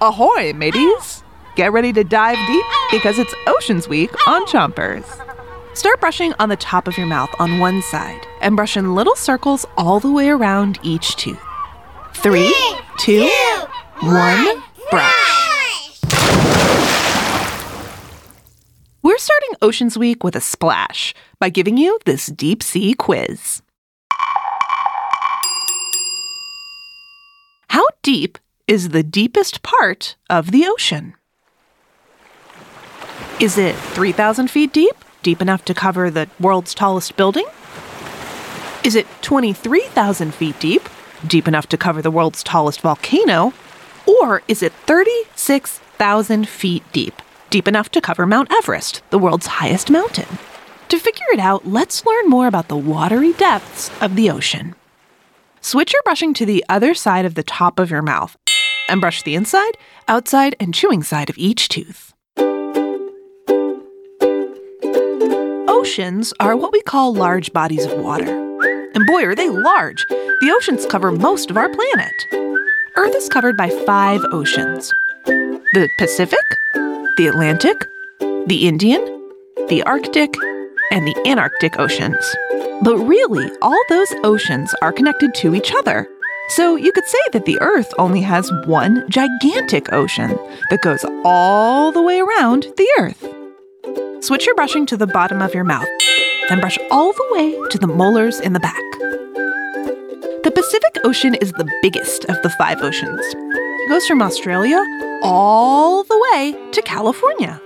Ahoy, mateys! Get ready to dive deep because it's Oceans Week on Chompers. Start brushing on the top of your mouth on one side and brush in little circles all the way around each tooth. Three, two, one, brush. We're starting Oceans Week with a splash by giving you this deep sea quiz. How deep is the deepest part of the ocean? Is it 3,000 feet deep, deep enough to cover the world's tallest building? Is it 23,000 feet deep, deep enough to cover the world's tallest volcano? Or is it 36,000 feet deep, deep enough to cover Mount Everest, the world's highest mountain? To figure it out, let's learn more about the watery depths of the ocean. Switch your brushing to the other side of the top of your mouth and brush the inside, outside, and chewing side of each tooth. Oceans are what we call large bodies of water. And boy, are they large! The oceans cover most of our planet. Earth is covered by five oceans the Pacific, the Atlantic, the Indian, the Arctic, and the Antarctic Oceans. But really, all those oceans are connected to each other. So you could say that the Earth only has one gigantic ocean that goes all the way around the Earth. Switch your brushing to the bottom of your mouth, then brush all the way to the molars in the back. The Pacific Ocean is the biggest of the five oceans. It goes from Australia all the way to California.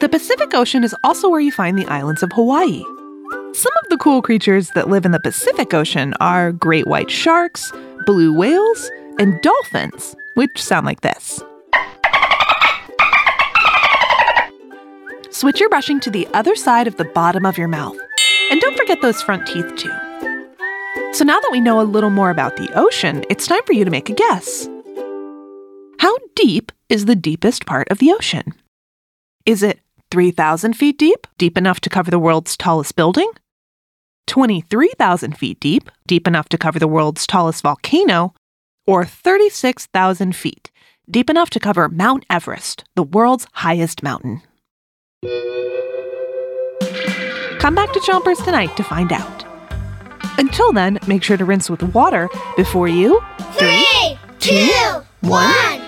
The Pacific Ocean is also where you find the islands of Hawaii. Some of the cool creatures that live in the Pacific Ocean are great white sharks, blue whales, and dolphins, which sound like this. Switch your brushing to the other side of the bottom of your mouth. And don't forget those front teeth, too. So now that we know a little more about the ocean, it's time for you to make a guess. How deep is the deepest part of the ocean? Is it 3,000 feet deep, deep enough to cover the world's tallest building? 23,000 feet deep, deep enough to cover the world's tallest volcano? Or 36,000 feet, deep enough to cover Mount Everest, the world's highest mountain? Come back to Chompers tonight to find out. Until then, make sure to rinse with water before you. Three, two, one,